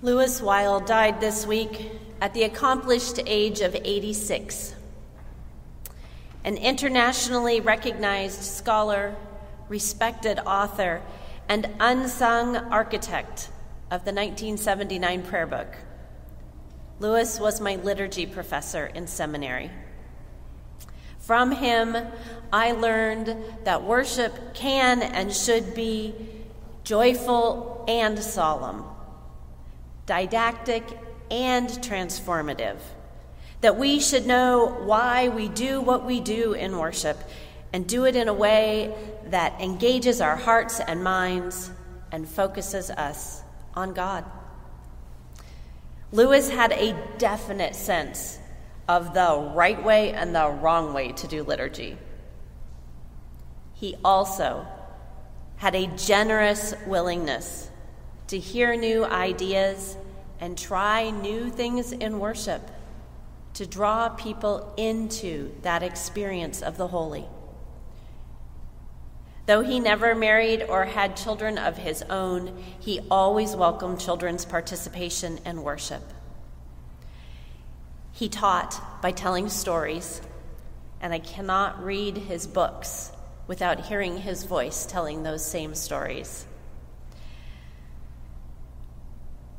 Louis Weil died this week at the accomplished age of 86. An internationally recognized scholar, respected author, and unsung architect of the 1979 prayer book. Louis was my liturgy professor in seminary. From him, I learned that worship can and should be joyful and solemn, didactic and transformative, that we should know why we do what we do in worship and do it in a way that engages our hearts and minds and focuses us on God. Louis had a definite sense of the right way and the wrong way to do liturgy. He also had a generous willingness to hear new ideas and try new things in worship to draw people into that experience of the holy. Though he never married or had children of his own, he always welcomed children's participation in worship. He taught by telling stories, and I cannot read his books without hearing his voice telling those same stories.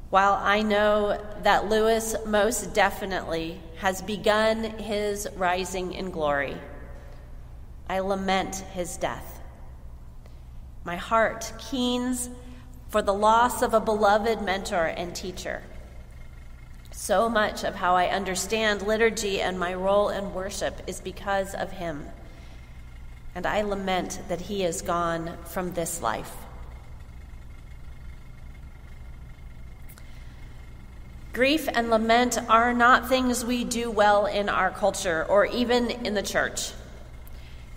While I know that Louis most definitely has begun his rising in glory, I lament his death. My heart keens for the loss of a beloved mentor and teacher. So much of how I understand liturgy and my role in worship is because of him and I lament that he is gone from this life. Grief and lament are not things we do well in our culture or even in the church.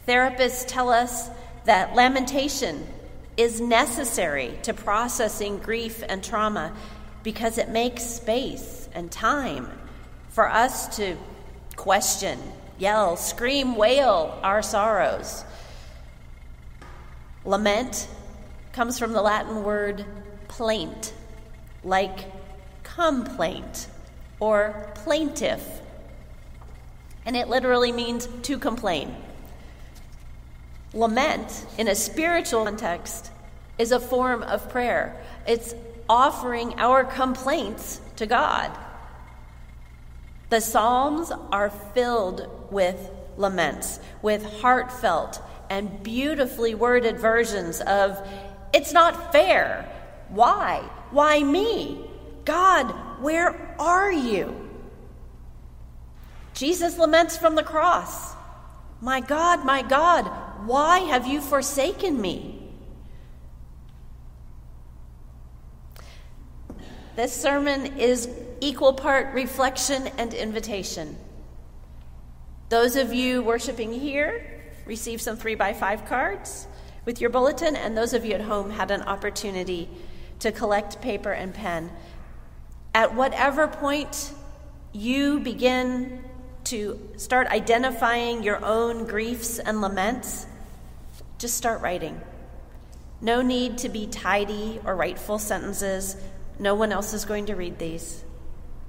Therapists tell us that lamentation is necessary to processing grief and trauma because it makes space and time for us to question, yell, scream, wail our sorrows. Lament comes from the Latin word plaint, like complaint or plaintiff. And it literally means to complain. Lament, in a spiritual context, is a form of prayer. It's offering our complaints to God. The Psalms are filled with laments, with heartfelt and beautifully worded versions of, It's not fair. Why? Why me? God, where are you? Jesus laments from the cross My God, my God, why have you forsaken me? This sermon is equal part reflection and invitation. Those of you worshiping here received some three by five cards with your bulletin, and those of you at home had an opportunity to collect paper and pen. At whatever point you begin to start identifying your own griefs and laments, just start writing. No need to be tidy or write full sentences. No one else is going to read these.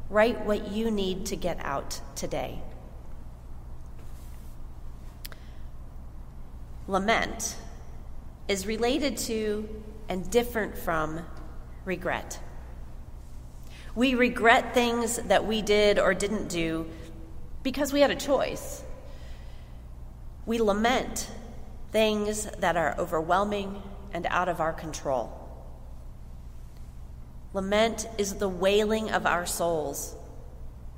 Write what you need to get out today. Lament is related to and different from regret. We regret things that we did or didn't do because we had a choice. We lament things that are overwhelming and out of our control. Lament is the wailing of our souls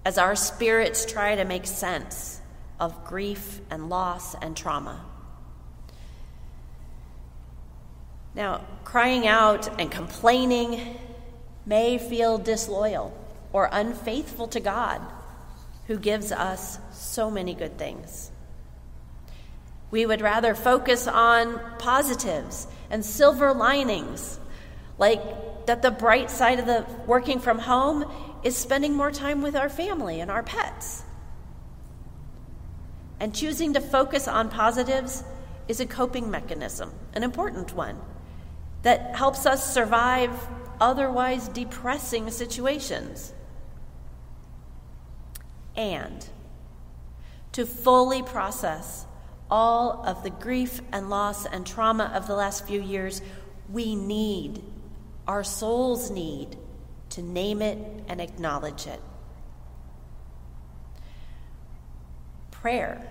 as our spirits try to make sense of grief and loss and trauma. Now, crying out and complaining may feel disloyal or unfaithful to God, who gives us so many good things. We would rather focus on positives and silver linings, like that the bright side of the working from home is spending more time with our family and our pets. And choosing to focus on positives is a coping mechanism, an important one, that helps us survive otherwise depressing situations. And to fully process all of the grief and loss and trauma of the last few years, we need, our souls need, to name it and acknowledge it. Prayer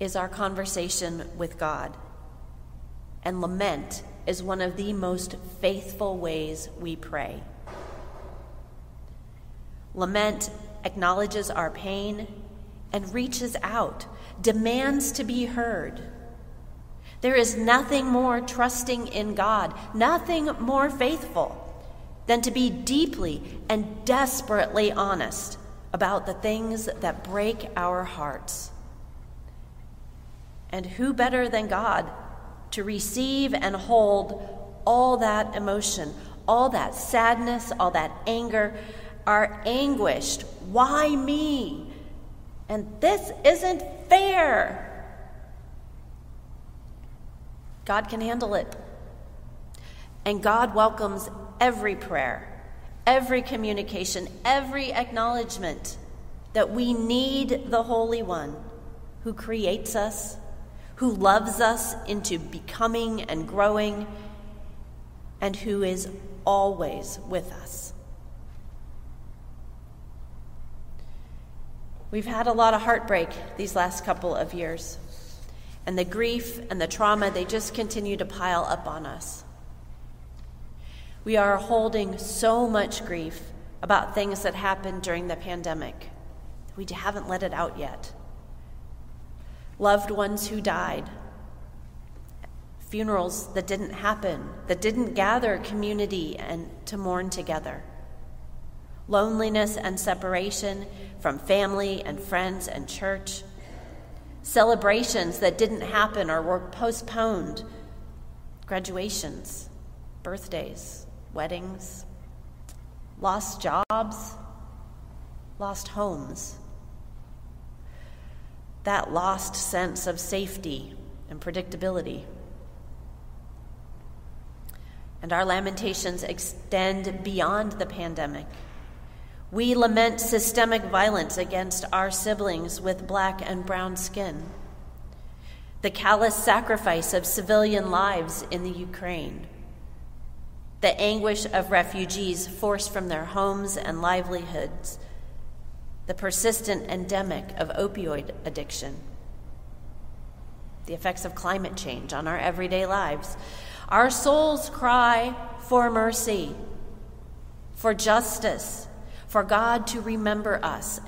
is our conversation with God, and lament is one of the most faithful ways we pray. Lament acknowledges our pain and reaches out, demands to be heard. There is nothing more trusting in God, nothing more faithful than to be deeply and desperately honest about the things that break our hearts. And who better than God to receive and hold all that emotion, all that sadness, all that anger, our anguished, why me? And this isn't fair. God can handle it. And God welcomes every prayer, every communication, every acknowledgement that we need the Holy One who creates us, who loves us into becoming and growing, and who is always with us. We've had a lot of heartbreak these last couple of years, and the grief and the trauma, they just continue to pile up on us. We are holding so much grief about things that happened during the pandemic. We haven't let it out yet. Loved ones who died, funerals that didn't happen, that didn't gather community and to mourn together. Loneliness and separation from family and friends and church, celebrations that didn't happen or were postponed, graduations, birthdays, weddings, lost jobs, lost homes. That lost sense of safety and predictability. And our lamentations extend beyond the pandemic. We lament systemic violence against our siblings with black and brown skin, the callous sacrifice of civilian lives in the Ukraine, the anguish of refugees forced from their homes and livelihoods, the persistent endemic of opioid addiction, the effects of climate change on our everyday lives. Our souls cry for mercy, for justice for God to remember us.